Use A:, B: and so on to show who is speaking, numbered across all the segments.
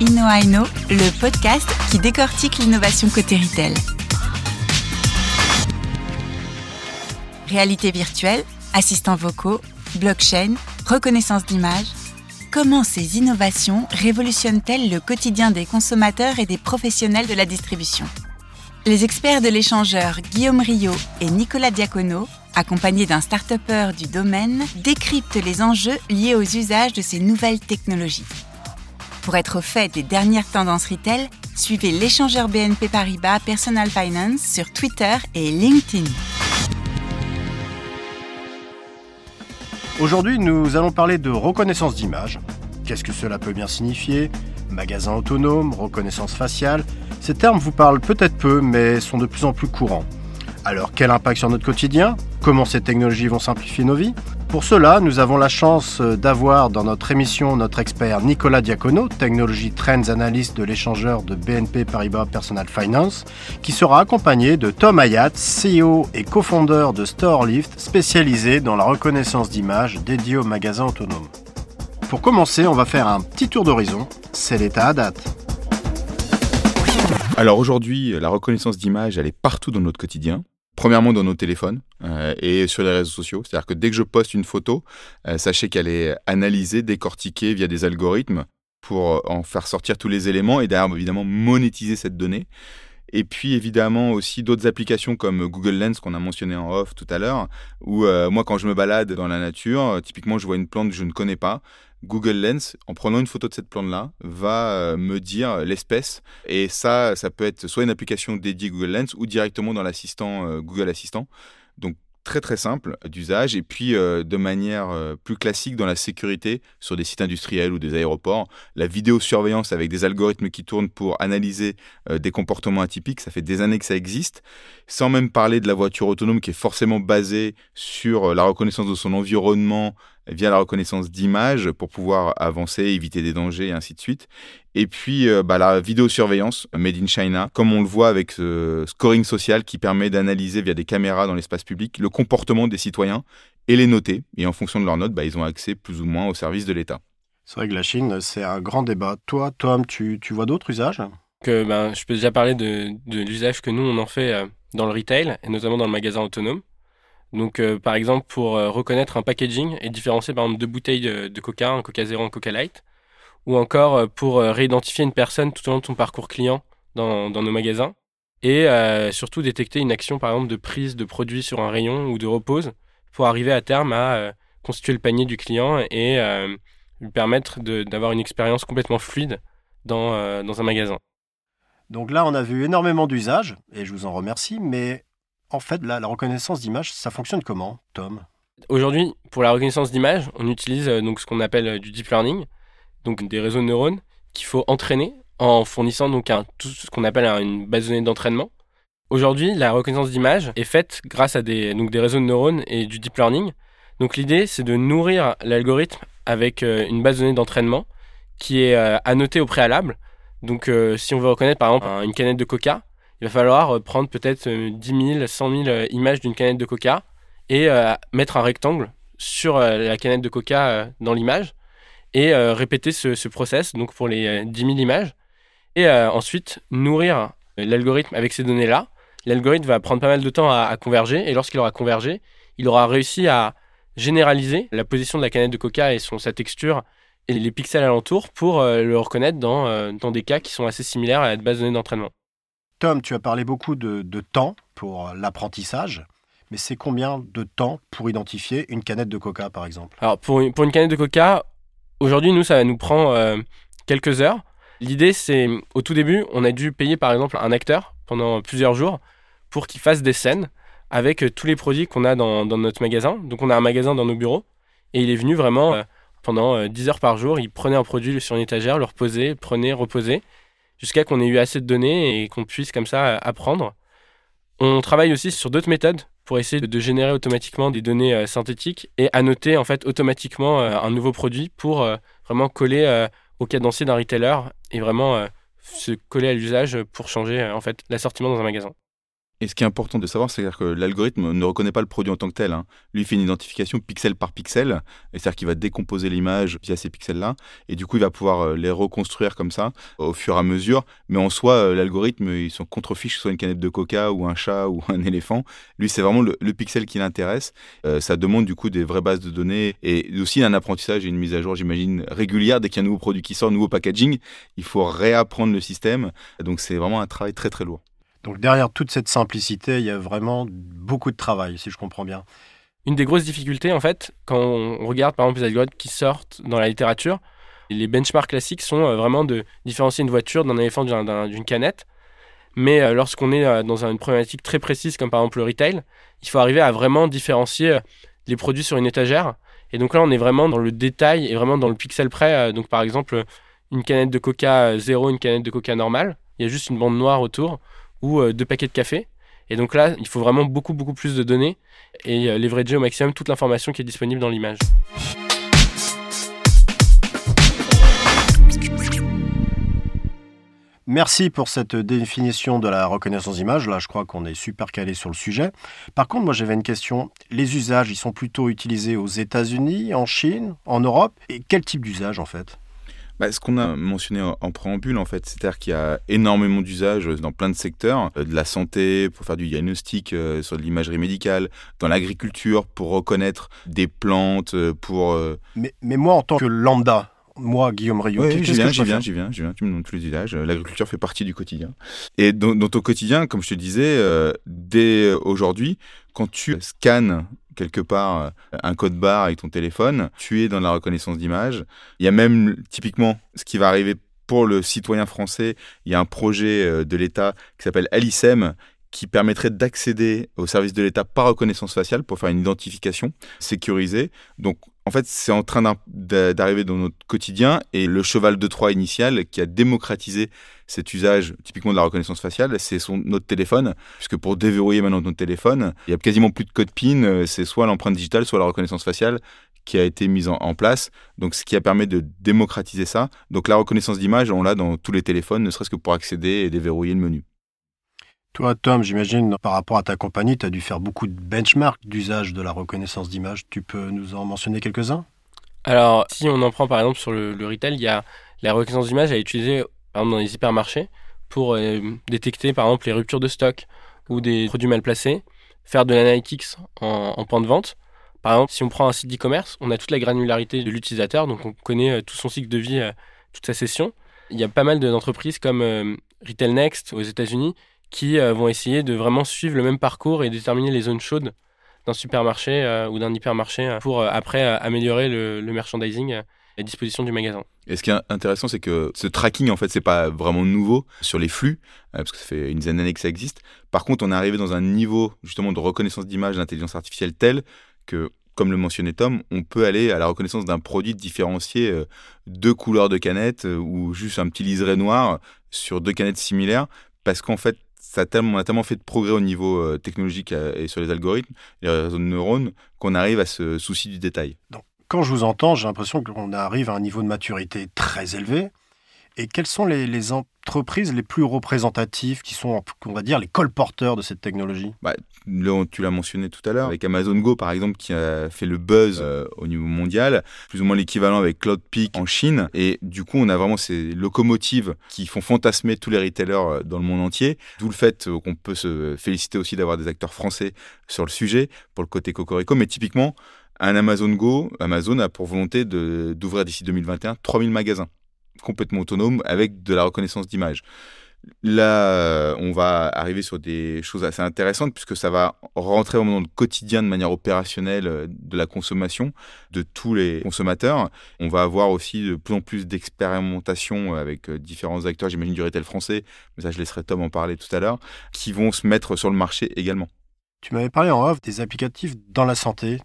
A: InnoAino, le podcast qui décortique l'innovation côté retail. Réalité virtuelle, assistants vocaux, blockchain, reconnaissance d'image. Comment ces innovations révolutionnent-elles le quotidien des consommateurs et des professionnels de la distribution? Les experts de l'échangeur Guillaume Rio et Nicolas Diacono accompagnés d'un start du domaine, décryptent les enjeux liés aux usages de ces nouvelles technologies. Pour être au fait des dernières tendances retail, suivez l'échangeur BNP Paribas Personal Finance sur Twitter et LinkedIn.
B: Aujourd'hui, nous allons parler de reconnaissance d'image. Qu'est-ce que cela peut bien signifier? Magasin autonome, reconnaissance faciale. Ces termes vous parlent peut-être peu, mais sont de plus en plus courants. Alors, quel impact sur notre quotidien? Comment ces technologies vont simplifier nos vies Pour cela, nous avons la chance d'avoir dans notre émission notre expert Nicolas Diacono, Technology Trends Analyst de l'échangeur de BNP Paribas Personal Finance, qui sera accompagné de Tom Hayat, CEO et cofondeur de StoreLift, spécialisé dans la reconnaissance d'images dédiée aux magasins autonomes. Pour commencer, on va faire un petit tour d'horizon. C'est l'état à date.
C: Alors aujourd'hui, la reconnaissance d'image, elle est partout dans notre quotidien. Premièrement dans nos téléphones euh, et sur les réseaux sociaux. C'est-à-dire que dès que je poste une photo, euh, sachez qu'elle est analysée, décortiquée via des algorithmes pour euh, en faire sortir tous les éléments et derrière évidemment monétiser cette donnée. Et puis évidemment aussi d'autres applications comme Google Lens qu'on a mentionné en off tout à l'heure, où moi quand je me balade dans la nature, typiquement je vois une plante que je ne connais pas, Google Lens, en prenant une photo de cette plante-là, va euh, me dire l'espèce. Et ça, ça peut être soit une application dédiée Google Lens ou directement dans l'assistant euh, Google Assistant. Donc très très simple d'usage et puis euh, de manière plus classique dans la sécurité sur des sites industriels ou des aéroports. La vidéosurveillance avec des algorithmes qui tournent pour analyser des comportements atypiques, ça fait des années que ça existe. Sans même parler de la voiture autonome qui est forcément basée sur la reconnaissance de son environnement via la reconnaissance d'images pour pouvoir avancer, éviter des dangers et ainsi de suite. Et puis euh, bah, la vidéosurveillance made in China, comme on le voit avec ce scoring social qui permet d'analyser via des caméras dans l'espace public le comportement des citoyens et les noter. Et en fonction de leurs notes, bah, ils ont accès plus ou moins aux services de l'État.
B: C'est vrai que la Chine, c'est un grand débat. Toi, Tom, tu, tu vois d'autres usages?
D: Que, ben, Je peux déjà parler de, de l'usage que nous, on en fait euh, dans le retail, et notamment dans le magasin autonome. Donc, euh, par exemple, pour euh, reconnaître un packaging et différencier par exemple deux bouteilles de, Coca, un Coca Zero, un Coca Light, ou encore euh, pour réidentifier une personne tout au long de son parcours client dans, nos magasins, et surtout détecter une action par exemple de prise de produits sur un rayon ou de repose pour arriver à terme à constituer le panier du client et lui permettre d'avoir une expérience complètement fluide dans, dans un magasin.
B: Donc là, on a vu énormément d'usages, et je vous en remercie, mais en fait, la reconnaissance d'image, ça fonctionne comment, Tom?
D: Aujourd'hui, pour la reconnaissance d'image, on utilise euh, donc ce qu'on appelle euh, du deep learning, donc des réseaux de neurones qu'il faut entraîner en fournissant donc tout ce qu'on appelle une base de données d'entraînement. Aujourd'hui, la reconnaissance d'image est faite grâce à des, donc des réseaux de neurones et du deep learning. Donc l'idée, c'est de nourrir l'algorithme avec euh, une base de données d'entraînement qui est annotée au préalable. Donc si on veut reconnaître par exemple une canette de coca, il va falloir euh, prendre peut-être 10 000, 100 000 images d'une canette de coca et euh, mettre un rectangle sur euh, la canette de coca dans l'image et répéter ce, process donc pour les 10 000 images et ensuite nourrir l'algorithme avec ces données-là. L'algorithme va prendre pas mal de temps à, converger et lorsqu'il aura convergé, il aura réussi à généraliser la position de la canette de coca et son, sa texture et les pixels alentours pour le reconnaître dans, dans des cas qui sont assez similaires à la base de données d'entraînement.
B: Tom, tu as parlé beaucoup de, temps pour l'apprentissage. Mais c'est combien de temps pour identifier une canette de coca, par exemple?
D: Alors, pour une, canette de coca, aujourd'hui, nous, ça nous prend euh, quelques heures. L'idée, c'est, au tout début, on a dû payer, par exemple, un acteur pendant plusieurs jours pour qu'il fasse des scènes avec euh, tous les produits qu'on a dans, notre magasin. Donc, on a un magasin dans nos bureaux. Et il est venu vraiment euh, pendant 10 heures par jour. Il prenait un produit sur une étagère, le reposait, prenait, reposait jusqu'à qu'on ait eu assez de données et qu'on puisse comme ça euh, apprendre. On travaille aussi sur d'autres méthodes pour essayer de générer automatiquement des données euh, synthétiques et annoter en fait automatiquement euh, un nouveau produit pour vraiment coller au cadencier d'un retailer et vraiment se coller à l'usage pour changer en fait l'assortiment dans un magasin.
C: Et ce qui est important de savoir, c'est que l'algorithme ne reconnaît pas le produit en tant que tel. Hein. Lui, il fait une identification pixel par pixel, c'est-à-dire qu'il va décomposer l'image via ces pixels-là, et du coup, il va pouvoir euh, les reconstruire comme ça, au fur et à mesure. Mais en soi, euh, l'algorithme, il s'en contrefiche soit une canette de coca ou un chat ou un éléphant. Lui, c'est vraiment le, pixel qui l'intéresse. Euh, ça demande du coup des vraies bases de données et aussi un apprentissage et une mise à jour, j'imagine, régulière. Dès qu'il y a un nouveau produit qui sort, un nouveau packaging, il faut réapprendre le système. Donc, c'est vraiment un travail très très lourd.
B: Donc derrière toute cette simplicité, il y a vraiment beaucoup de travail, si je comprends bien.
D: Une des grosses difficultés, en fait, quand on regarde par exemple les algorithmes qui sortent dans la littérature, les benchmarks classiques sont euh, vraiment de différencier une voiture d'un éléphant d'une canette. Mais euh, lorsqu'on est euh, dans une problématique très précise, comme par exemple le retail, il faut arriver à vraiment différencier les produits sur une étagère. Et donc là, on est vraiment dans le détail et vraiment dans le pixel près. Donc par exemple, une canette de coca zéro, une canette de coca normale. Il y a juste une bande noire autour ou euh, deux paquets de café. Et donc là, il faut vraiment beaucoup, beaucoup plus de données et euh, leverager au maximum toute l'information qui est disponible dans l'image.
B: Merci pour cette définition de la reconnaissance d'image. Là, je crois qu'on est super calé sur le sujet. Par contre, moi, j'avais une question. Les usages, ils sont plutôt utilisés aux États-Unis, en Chine, en Europe? Et quel type d'usage, en fait?
C: Bah, ce qu'on a mentionné en, préambule, en fait, c'est-à-dire qu'il y a énormément d'usages dans plein de secteurs, euh, de la santé pour faire du diagnostic euh, sur de l'imagerie médicale, dans l'agriculture pour reconnaître des plantes, euh, pour.
B: Mais, mais moi, en tant que lambda, moi, Guillaume Rio.
C: Oui, j'y viens, j'y viens, j'y viens, viens, Tu me donnes tous les usages. L'agriculture fait partie du quotidien. Et dans, dans ton quotidien, comme je te disais, dès aujourd'hui, quand tu scannes quelque part euh, un code barre avec ton téléphone, tu es dans la reconnaissance d'image. Il y a même typiquement ce qui va arriver pour le citoyen français, il y a un projet euh, de l'État qui s'appelle Alicem qui permettrait d'accéder au service de l'État par reconnaissance faciale pour faire une identification sécurisée. Donc en fait, c'est en train d'arriver dans notre quotidien et le cheval de Troie initial qui a démocratisé cet usage typiquement de la reconnaissance faciale, c'est notre téléphone, puisque pour déverrouiller maintenant notre téléphone, il y a quasiment plus de code PIN, euh, c'est soit l'empreinte digitale, soit la reconnaissance faciale qui a été mise en, place. Donc, ce qui a permis de démocratiser ça. Donc, la reconnaissance d'image, on l'a dans tous les téléphones, ne serait-ce que pour accéder et déverrouiller le menu.
B: Toi, Tom, j'imagine, par rapport à ta compagnie, tu as dû faire beaucoup de benchmarks d'usage de la reconnaissance d'image. Tu peux nous en mentionner quelques-uns?
D: Alors, si on en prend par exemple sur le, retail, il y a la reconnaissance d'image par exemple, dans les hypermarchés pour euh, détecter par exemple les ruptures de stock ou des produits mal placés, faire de l'analytics en, en point de vente. Par exemple, si on prend un site d'e-commerce, on a toute la granularité de l'utilisateur, donc on connaît euh, tout son cycle de vie, euh, toute sa session. Il y a pas mal d'entreprises comme Retail Next aux États-Unis qui euh, vont essayer de vraiment suivre le même parcours et déterminer les zones chaudes d'un supermarché euh, ou d'un hypermarché euh, pour après améliorer le, merchandising et la disposition du magasin.
C: Et ce qui est intéressant, c'est que ce tracking, en fait, c'est pas vraiment nouveau sur les flux, parce que ça fait une dizaine d'années que ça existe. Par contre, on est arrivé dans un niveau, justement, de reconnaissance d'image d'intelligence artificielle tel que, comme le mentionnait Tom, on peut aller à la reconnaissance d'un produit différencié, deux couleurs de canettes ou juste un petit liseré noir sur deux canettes similaires, parce qu'en fait, on a tellement fait de progrès au niveau euh, technologique euh, et sur les algorithmes, les réseaux de neurones, qu'on arrive à ce souci du détail.
B: Donc, quand je vous entends, j'ai l'impression qu'on arrive à un niveau de maturité très élevé. Et quels sont les, les, entreprises les plus représentatives qui sont, on va dire, les colporteurs de cette technologie?
C: Bah, Tu l'as mentionné tout à l'heure, avec Amazon Go par exemple, qui a fait le buzz euh, au niveau mondial, plus ou moins l'équivalent avec Cloudpeak en Chine. Et du coup, on a vraiment ces locomotives qui font fantasmer tous les retailers euh, dans le monde entier. D'où le fait euh, qu'on peut se féliciter aussi d'avoir des acteurs français sur le sujet pour le côté Cocorico. Mais typiquement, un Amazon Go, Amazon a pour volonté d'ouvrir d'ici 2021 3000 magasins complètement autonome avec de la reconnaissance d'image. Là, on va arriver sur des choses assez intéressantes puisque ça va rentrer vraiment dans le quotidien de manière opérationnelle euh, de la consommation de tous les consommateurs. On va avoir aussi de plus en plus d'expérimentation avec euh, différents acteurs, j'imagine du retail français, mais ça je laisserai Tom en parler tout à l'heure, qui vont se mettre sur le marché également.
B: Tu m'avais parlé en off des applicatifs dans la santé.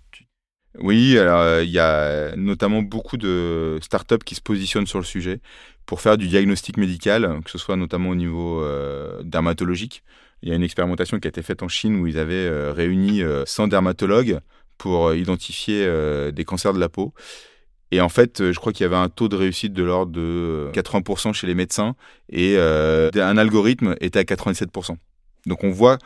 C: Oui, alors euh, il y a notamment beaucoup de startups qui se positionnent sur le sujet pour faire du diagnostic médical, que ce soit notamment au niveau euh, dermatologique. Il y a une expérimentation qui a été faite en Chine où ils avaient euh, réuni 100 dermatologues pour identifier des cancers de la peau. Et en fait, je crois qu'il y avait un taux de réussite de l'ordre de 80% chez les médecins et un algorithme était à 97%. Donc on voit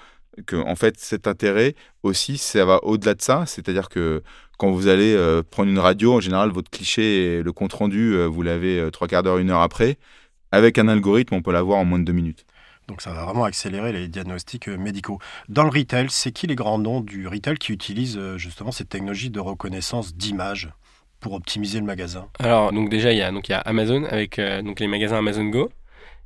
C: que en fait cet intérêt aussi ça va au-delà de ça, c'est-à-dire que quand vous allez euh, prendre une radio, en général votre cliché et le compte rendu, euh, vous l'avez euh, trois quarts d'heure, une heure après. Avec un algorithme, on peut l'avoir en moins de deux minutes.
B: Donc ça va vraiment accélérer les diagnostics médicaux. Dans le retail, c'est qui les grands noms du retail qui utilisent justement cette technologie de reconnaissance d'image pour optimiser le magasin?
D: Alors donc déjà il y a donc il y a Amazon avec donc les magasins Amazon Go.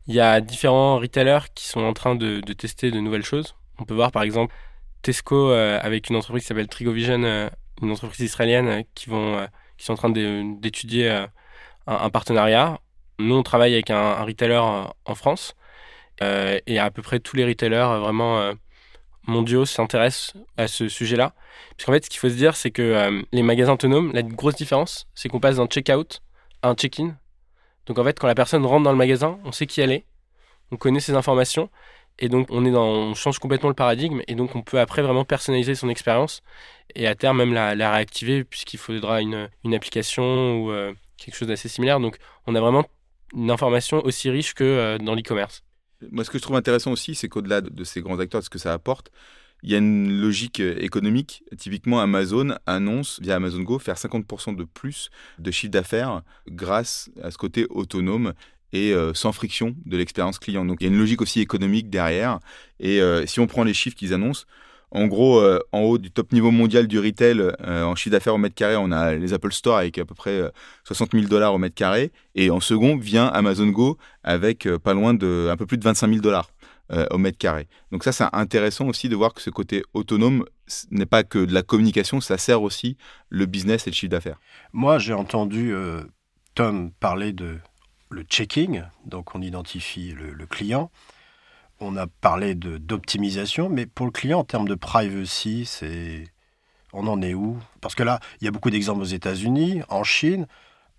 D: Il y a différents retailers qui sont en train de, de tester de nouvelles choses. On peut voir par exemple Tesco euh, avec une entreprise qui s'appelle Trigovision, euh, une entreprise israélienne euh, qui, vont, qui sont en train d'étudier un, partenariat. Nous, on travaille avec un, retailer en France et à peu près tous les retailers vraiment mondiaux s'intéressent à ce sujet-là. Puisqu'en fait, ce qu'il faut se dire, c'est que les magasins autonomes, la grosse différence, c'est qu'on passe d'un check-out à un check-in. Donc en fait, quand la personne rentre dans le magasin, on sait qui elle est, on connaît ses informations et donc, on, est dans, change complètement le paradigme. Et donc, on peut après vraiment personnaliser son expérience et à terme même la, réactiver puisqu'il faudra une, une, application ou euh, quelque chose d'assez similaire. Donc, on a vraiment une information aussi riche que euh, dans l'e-commerce.
C: Moi, ce que je trouve intéressant aussi, c'est qu'au-delà de ces grands acteurs, de ce que ça apporte, il y a une logique euh, économique. Typiquement, Amazon annonce via Amazon Go faire 50% de plus de chiffre d'affaires grâce à ce côté autonome et euh, sans friction de l'expérience client. Donc il y a une logique aussi économique derrière. Et euh, si on prend les chiffres qu'ils annoncent, en gros, euh, en haut du top niveau mondial du retail, en chiffre d'affaires au mètre carré, on a les Apple Store avec à peu près 60 000 dollars au mètre carré. Et en second vient Amazon Go avec pas loin de un peu plus de 25 000 dollars au mètre carré. Donc ça, c'est intéressant aussi de voir que ce côté autonome n'est pas que de la communication, ça sert aussi le business et le chiffre d'affaires.
B: Moi, j'ai entendu Tom parler de le checking, donc on identifie le, client. On a parlé d'optimisation, mais pour le client, en termes de privacy, c'est on en est où? Parce que là, il y a beaucoup d'exemples aux États-Unis, en Chine,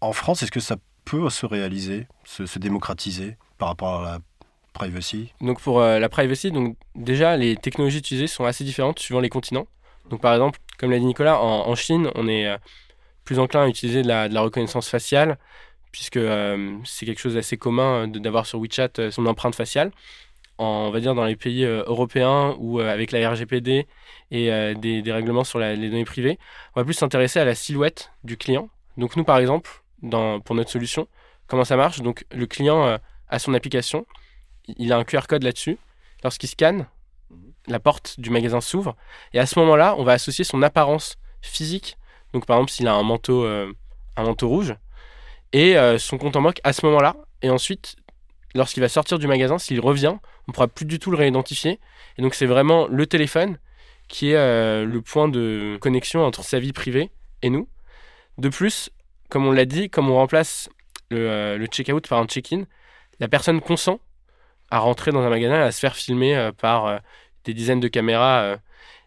B: en France. Est-ce que ça peut se réaliser, se, démocratiser par rapport à la privacy?
D: Donc pour euh, la privacy, donc déjà les technologies utilisées sont assez différentes suivant les continents. Donc par exemple, comme l'a dit Nicolas, en, Chine, on est euh, plus enclin à utiliser de la reconnaissance faciale puisque euh, c'est quelque chose d'assez commun euh, d'avoir sur WeChat euh, son empreinte faciale. on va dire dans les pays européens ou avec la RGPD et des, règlements sur les données privées, on va plus s'intéresser à la silhouette du client. Donc nous, par exemple, dans, pour notre solution, comment ça marche? Donc le client a son application, il a un QR code là-dessus. Lorsqu'il scanne, la porte du magasin s'ouvre et à ce moment-là, on va associer son apparence physique. Donc par exemple, s'il a un manteau, un manteau rouge, et euh, son compte en banque à ce moment-là. Et ensuite, lorsqu'il va sortir du magasin, s'il revient, on pourra plus du tout le réidentifier. Et donc c'est vraiment le téléphone qui est euh, le point de connexion entre sa vie privée et nous. De plus, comme on l'a dit, comme on remplace le, euh, check-out par un check-in, la personne consent à rentrer dans un magasin et à se faire filmer par des dizaines de caméras.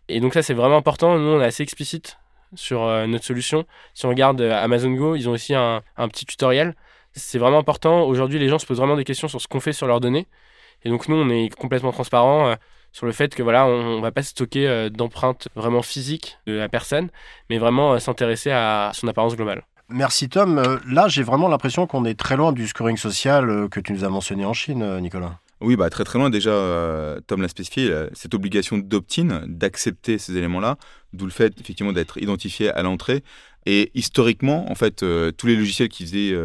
D: et donc ça c'est vraiment important. Nous on est assez explicite sur euh, notre solution. Si on regarde euh, Amazon Go, ils ont aussi un, petit tutoriel. C'est vraiment important. Aujourd'hui, les gens se posent vraiment des questions sur ce qu'on fait sur leurs données. Et donc nous, on est complètement transparent euh, sur le fait que voilà, on, ne va pas stocker d'empreintes vraiment physiques de la personne, mais vraiment s'intéresser à son apparence globale.
B: Merci Tom. Là, j'ai vraiment l'impression qu'on est très loin du scoring social que tu nous as mentionné en Chine, Nicolas.
C: Oui, bah, très très loin. Déjà, euh, Tom l'a spécifié, euh, cette obligation d'opt-in, d'accepter ces éléments-là, d'où le fait effectivement d'être identifié à l'entrée. Et historiquement, en fait, euh, tous les logiciels qui faisaient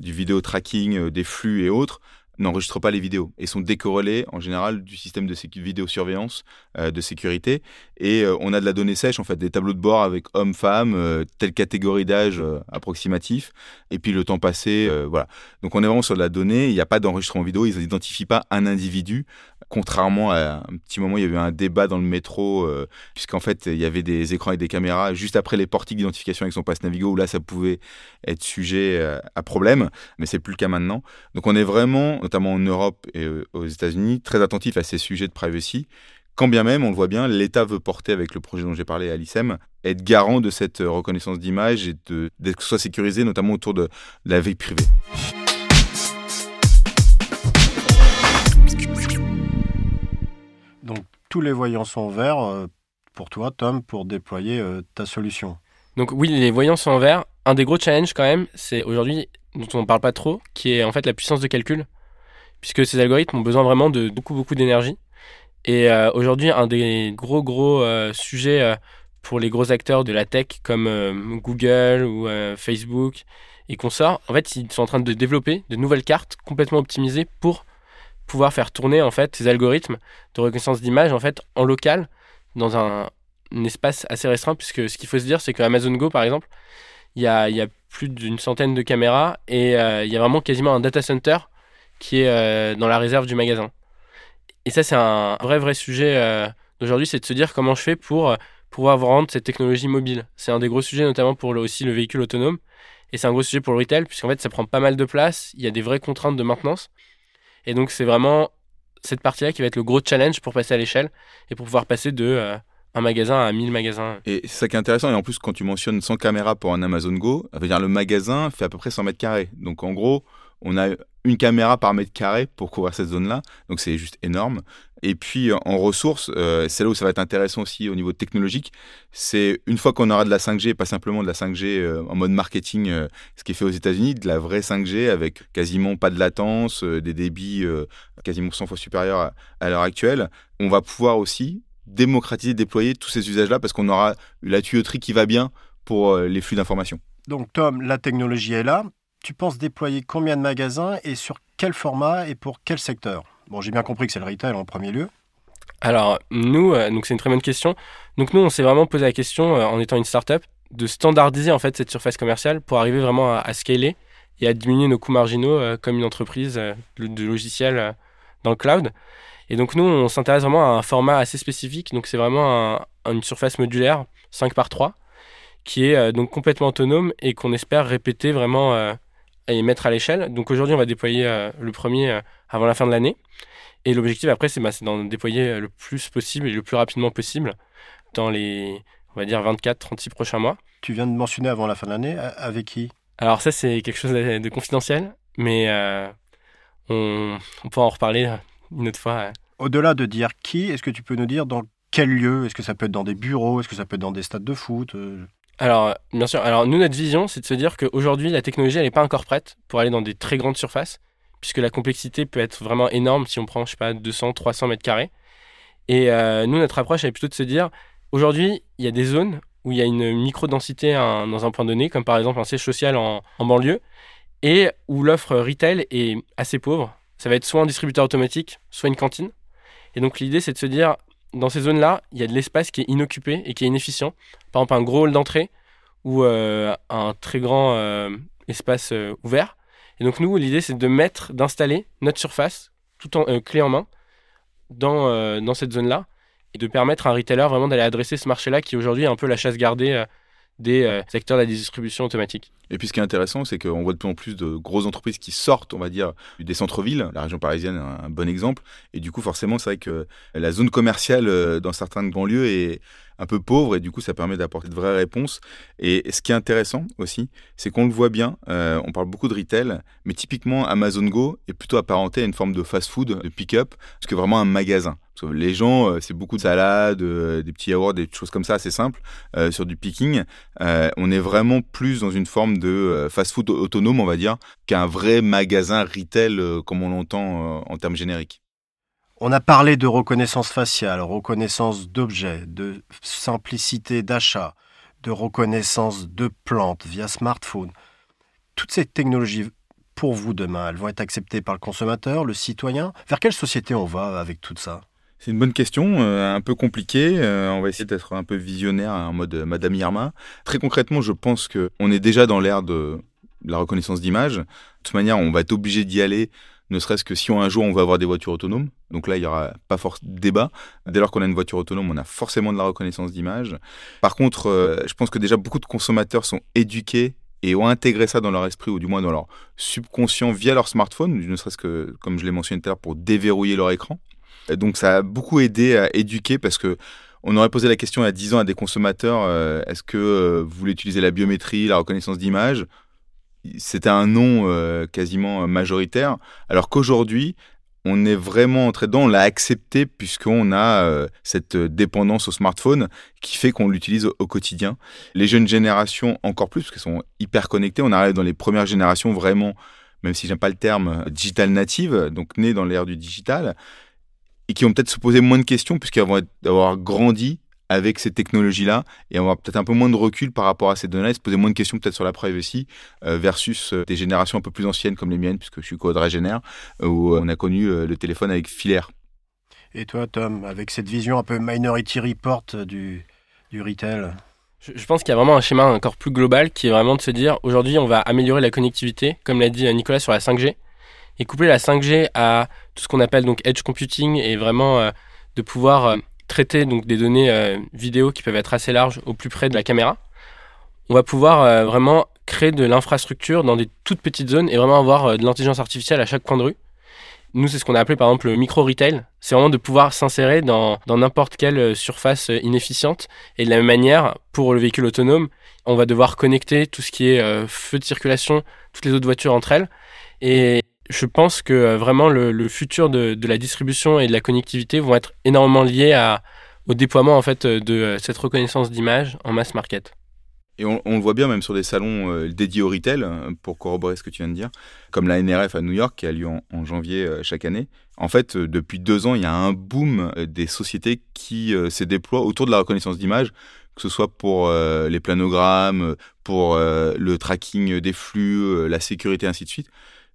C: du vidéo tracking, des flux et autres, n'enregistrent pas les vidéos et sont décorrélés en général du système de vidéosurveillance euh, de sécurité. Et euh, on a de la donnée sèche, en fait, des tableaux de bord avec hommes, femmes, euh, telle catégorie d'âge approximatif, et puis le temps passé, voilà. Donc on est vraiment sur de la donnée, il n'y a pas d'enregistrement vidéo, ils n'identifient pas un individu, contrairement à un petit moment, il y avait un débat dans le métro, puisqu'en fait, il y avait des écrans avec des caméras juste après les portiques d'identification avec son passe Navigo, où là, ça pouvait être sujet à problème, mais c'est plus le cas maintenant. Donc on est vraiment notamment en Europe et euh, aux États-Unis, très attentif à ces sujets de privacy. Quand bien même, on le voit bien, l'État veut porter, avec le projet dont j'ai parlé à l'ICEM, être garant de cette euh, reconnaissance d'image et d'être soit sécurisé, notamment autour de la vie privée.
B: Tous les voyants sont verts euh, pour toi, Tom, pour déployer ta solution.
D: Donc oui, les voyants sont en vert. Un des gros challenges quand même, c'est aujourd'hui, dont on ne parle pas trop, qui est en fait la puissance de calcul puisque ces algorithmes ont besoin vraiment de beaucoup, beaucoup d'énergie. Et euh, aujourd'hui, un des gros gros euh, sujets euh, pour les gros acteurs de la tech comme Google ou Facebook et consorts, en fait, ils sont en train de développer de nouvelles cartes complètement optimisées pour pouvoir faire tourner en fait ces algorithmes de reconnaissance d'image en fait en local dans un, espace assez restreint puisque ce qu'il faut se dire c'est que Amazon Go par exemple il y a, y a, plus d'une centaine de caméras et il y a vraiment quasiment un data center qui est dans la réserve du magasin et ça, c'est un vrai, vrai sujet euh, d'aujourd'hui, c'est de se dire comment je fais pour euh, pouvoir rendre cette technologie mobile. C'est un des gros sujets, notamment pour aussi le véhicule autonome. Et c'est un gros sujet pour le retail, puisqu'en fait, ça prend pas mal de place. Il y a des vraies contraintes de maintenance. Et donc, c'est vraiment cette partie-là qui va être le gros challenge pour passer à l'échelle et pour pouvoir passer de euh, un magasin à 1000 magasins.
C: Et c'est ça qui est intéressant. Et en plus, quand tu mentionnes 100 caméras pour un Amazon Go, ça veut dire le magasin fait à peu près 100 mètres carrés. Donc, en gros, on a une caméra par mètre carré pour couvrir cette zone-là. Donc c'est juste énorme. Et puis en ressources, euh, c'est là où ça va être intéressant aussi au niveau technologique. C'est une fois qu'on aura de la 5G, pas simplement de la 5G euh, en mode marketing, euh, ce qui est fait aux États-Unis, de la vraie 5G avec quasiment pas de latence, des débits quasiment 100 fois supérieurs à, à l'heure actuelle. On va pouvoir aussi démocratiser, déployer tous ces usages-là parce qu'on aura la tuyauterie qui va bien pour les flux d'informations.
B: Donc Tom, la technologie est là tu penses déployer combien de magasins et sur quel format et pour quel secteur? Bon, j'ai bien compris que c'est le retail en premier lieu.
D: Alors, nous, euh, donc c'est une très bonne question. Donc, nous, on s'est vraiment posé la question, euh, en étant une startup, de standardiser en fait cette surface commerciale pour arriver vraiment à, scaler et à diminuer nos coûts marginaux euh, comme une entreprise de logiciels dans le cloud. Et donc, nous, on s'intéresse vraiment à un format assez spécifique. Donc, c'est vraiment une surface modulaire 5 par 3 qui est donc complètement autonome et qu'on espère répéter vraiment et mettre à l'échelle. Donc aujourd'hui, on va déployer euh, le premier euh, avant la fin de l'année. Et l'objectif après, c'est bah, d'en déployer euh, le plus possible et le plus rapidement possible dans les, on va dire, 24-36 prochains mois.
B: Tu viens de mentionner avant la fin de l'année, avec qui?
D: Alors ça, c'est quelque chose de, confidentiel, mais on, on pourra en reparler une autre fois.
B: Au-delà de dire qui, est-ce que tu peux nous dire dans quel lieu? Est-ce que ça peut être dans des bureaux? Est-ce que ça peut être dans des stades de foot?
D: Alors, bien sûr. Alors, nous, notre vision, c'est de se dire qu'aujourd'hui, la technologie, elle n'est pas encore prête pour aller dans des très grandes surfaces, puisque la complexité peut être vraiment énorme si on prend, je sais pas, 200, 300 mètres carrés. Et euh, nous, notre approche, elle est plutôt de se dire, aujourd'hui, il y a des zones où il y a une micro-densité dans un point donné, comme par exemple un siège social en, en banlieue, et où l'offre retail est assez pauvre. Ça va être soit un distributeur automatique, soit une cantine. Et donc, l'idée, c'est de se dire, dans ces zones-là, il y a de l'espace qui est inoccupé et qui est inefficient. Par exemple, un gros hall d'entrée ou euh, un très grand euh, espace euh, ouvert. Et donc nous, l'idée, c'est de mettre, d'installer notre surface, tout en clé en main, dans, dans cette zone-là, et de permettre à un retailer vraiment d'aller adresser ce marché-là qui aujourd'hui est un peu la chasse gardée des euh, secteurs de la distribution automatique.
C: Et puis ce qui est intéressant, c'est qu'on voit de plus en plus de grosses entreprises qui sortent, on va dire, des centres-villes. La région parisienne est un bon exemple. Et du coup, forcément, c'est vrai que la zone commerciale euh, dans certains grands lieux est un peu pauvre et du coup ça permet d'apporter de vraies réponses. Et ce qui est intéressant aussi, c'est qu'on le voit bien, euh, on parle beaucoup de retail, mais typiquement Amazon Go est plutôt apparenté à une forme de fast-food, de pick-up, parce que vraiment un magasin les gens, euh, c'est beaucoup de salades, euh, des petits yaourts, des choses comme ça, assez simples, euh, sur du picking. on est vraiment plus dans une forme de fast-food autonome, on va dire, qu'un vrai magasin retail comme on l'entend en termes génériques.
B: On a parlé de reconnaissance faciale, reconnaissance d'objets, de simplicité d'achat, de reconnaissance de plantes via smartphone. Toutes ces technologies, pour vous demain, elles vont être acceptées par le consommateur, le citoyen? Vers quelle société on va avec tout ça?
C: C'est une bonne question, euh, un peu compliquée. Euh, on va essayer d'être un peu visionnaire en mode euh, Madame Irma. Très concrètement, je pense qu'on est déjà dans l'ère de la reconnaissance d'image. De toute manière, on va être obligé d'y aller, ne serait-ce que si un jour on va avoir des voitures autonomes. Donc là, il n'y aura pas force débat. Dès lors qu'on a une voiture autonome, on a forcément de la reconnaissance d'image. Par contre, je pense que déjà beaucoup de consommateurs sont éduqués et ont intégré ça dans leur esprit ou du moins dans leur subconscient via leur smartphone, ne serait-ce que, comme je l'ai mentionné tout à l'heure, pour déverrouiller leur écran. Donc ça a beaucoup aidé à éduquer parce que on aurait posé la question il y a 10 ans à des consommateurs euh, est-ce que euh, vous voulez utiliser la biométrie, la reconnaissance d'image? C'était un non euh, quasiment majoritaire. Alors qu'aujourd'hui, on est vraiment entré dedans, on l'a accepté puisqu'on a cette dépendance au smartphone qui fait qu'on l'utilise au, quotidien. Les jeunes générations encore plus parce qu'elles sont hyper connectées. On arrive dans les premières générations vraiment, même si j'aime pas le terme, digital native, donc nées dans l'ère du digital et qui vont peut-être se poser moins de questions puisqu'elles vont avoir grandi avec ces technologies-là et avoir peut-être un peu moins de recul par rapport à ces données-là et se poser moins de questions peut-être sur la privacy euh, versus euh, des générations un peu plus anciennes comme les miennes puisque je suis quadragénaire où on a connu le téléphone avec filaire.
B: Et toi Tom, avec cette vision un peu minority report du, du retail?
D: Je pense qu'il y a vraiment un schéma encore plus global qui est vraiment de se dire aujourd'hui on va améliorer la connectivité, comme l'a dit Nicolas sur la 5G, et coupler la 5G à tout ce qu'on appelle donc edge computing et vraiment euh, de pouvoir euh, traiter donc des données euh, vidéo qui peuvent être assez larges au plus près de la caméra. On va pouvoir vraiment créer de l'infrastructure dans des toutes petites zones et vraiment avoir de l'intelligence artificielle à chaque coin de rue nous, c'est ce qu'on a appelé par exemple le micro-retail. C'est vraiment de pouvoir s'insérer dans n'importe quelle euh, surface euh, inefficiente. Et de la même manière, pour le véhicule autonome, on va devoir connecter tout ce qui est euh, feu de circulation, toutes les autres voitures entre elles. Et je pense que vraiment le, futur de, la distribution et de la connectivité vont être énormément liés au déploiement en fait de cette reconnaissance d'image en mass market.
C: Et on, le voit bien même sur des salons euh, dédiés au retail, euh, pour corroborer ce que tu viens de dire, comme la NRF à New York qui a lieu en, janvier euh, chaque année. En fait, depuis deux ans, il y a un boom des sociétés qui se déploient autour de la reconnaissance d'image, que ce soit pour les planogrammes, pour le tracking des flux, la sécurité, ainsi de suite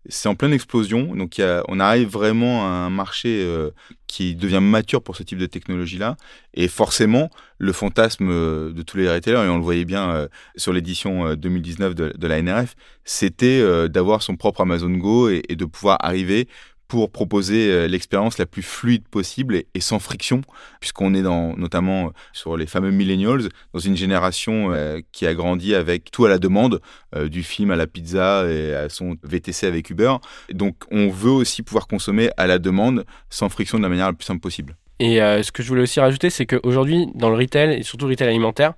C: c'est en pleine explosion. Donc, on arrive vraiment à un marché euh, qui devient mature pour ce type de technologie-là. Et forcément, le fantasme euh, de tous les retailers, et on le voyait bien euh, sur l'édition 2019 de, la NRF, c'était d'avoir son propre Amazon Go et, de pouvoir arriver pour proposer euh, l'expérience la plus fluide possible et, sans friction, puisqu'on est dans, notamment euh, sur les fameux millennials, dans une génération euh, qui a grandi avec tout à la demande, du film à la pizza et à son VTC avec Uber. Donc on veut aussi pouvoir consommer à la demande, sans friction, de la manière la plus simple possible.
D: Et ce que je voulais aussi rajouter, c'est qu'aujourd'hui, dans le retail, et surtout le retail alimentaire,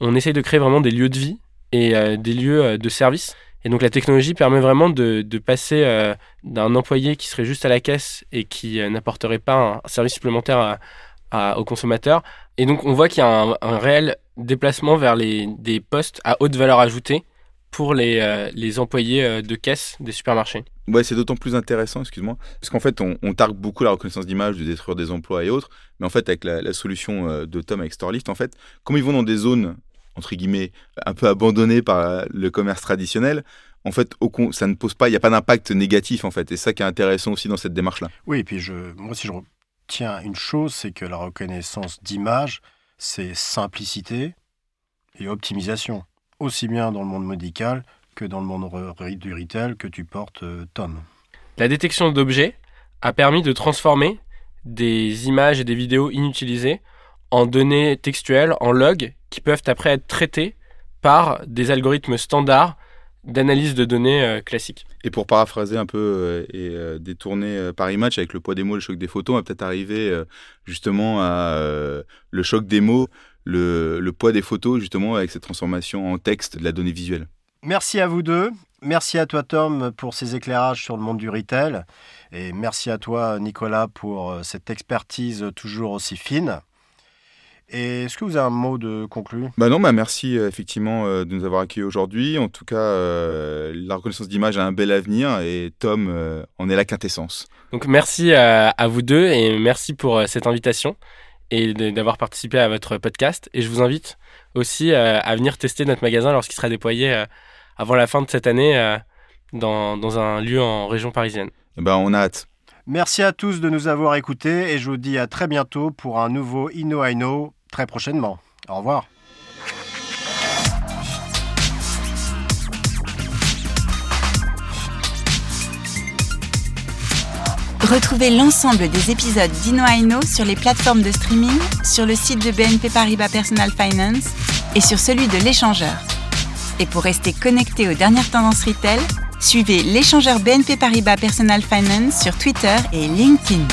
D: on essaye de créer vraiment des lieux de vie et des lieux de service et donc la technologie permet vraiment de, passer euh, d'un employé qui serait juste à la caisse et qui euh, n'apporterait pas un service supplémentaire à, aux consommateurs. Et donc on voit qu'il y a un, réel déplacement vers des postes à haute valeur ajoutée pour les, euh, employés de caisse des supermarchés.
C: Ouais, c'est d'autant plus intéressant, excuse-moi, parce qu'en fait, on, targue beaucoup la reconnaissance d'image, de détruire des emplois et autres, mais en fait, avec la, solution de Tom avec Storelift, en fait, comme ils vont dans des zones entre guillemets, un peu abandonné par le commerce traditionnel, en fait, ça ne pose pas, il n'y a pas d'impact négatif, en fait. Et ça qui est intéressant aussi dans cette démarche-là.
B: Oui, et puis je, moi, si je retiens une chose, c'est que la reconnaissance d'image, c'est simplicité et optimisation, aussi bien dans le monde médical que dans le monde du retail que tu portes, euh, Tom.
D: La détection d'objets a permis de transformer des images et des vidéos inutilisées en données textuelles, en logs, qui peuvent après être traités par des algorithmes standards d'analyse de données euh, classiques.
C: Et pour paraphraser un peu euh, et euh, détourner par image avec le poids des mots, le choc des photos, on va peut-être arriver justement à le choc des mots, le, le, poids des photos, justement avec cette transformation en texte de la donnée visuelle.
B: Merci à vous deux. Merci à toi Tom pour ces éclairages sur le monde du retail. Et merci à toi Nicolas pour cette expertise toujours aussi fine. Et est-ce que vous avez un mot de conclu
C: Bah non, bah merci euh, effectivement euh, de nous avoir accueillis aujourd'hui. En tout cas, euh, la reconnaissance d'image a un bel avenir et Tom en est la quintessence.
D: Donc merci à, vous deux et merci pour cette invitation et d'avoir participé à votre podcast. Et je vous invite aussi à venir tester notre magasin lorsqu'il sera déployé avant la fin de cette année dans, dans un lieu en région parisienne.
C: Bah on a hâte.
B: Merci à tous de nous avoir écoutés et je vous dis à très bientôt pour un nouveau Inno I Know très prochainement. Au revoir.
A: Retrouvez l'ensemble des épisodes d'Ino sur les plateformes de streaming, sur le site de BNP Paribas Personal Finance et sur celui de l'échangeur. Et pour rester connecté aux dernières tendances retail, suivez l'échangeur BNP Paribas Personal Finance sur Twitter et LinkedIn.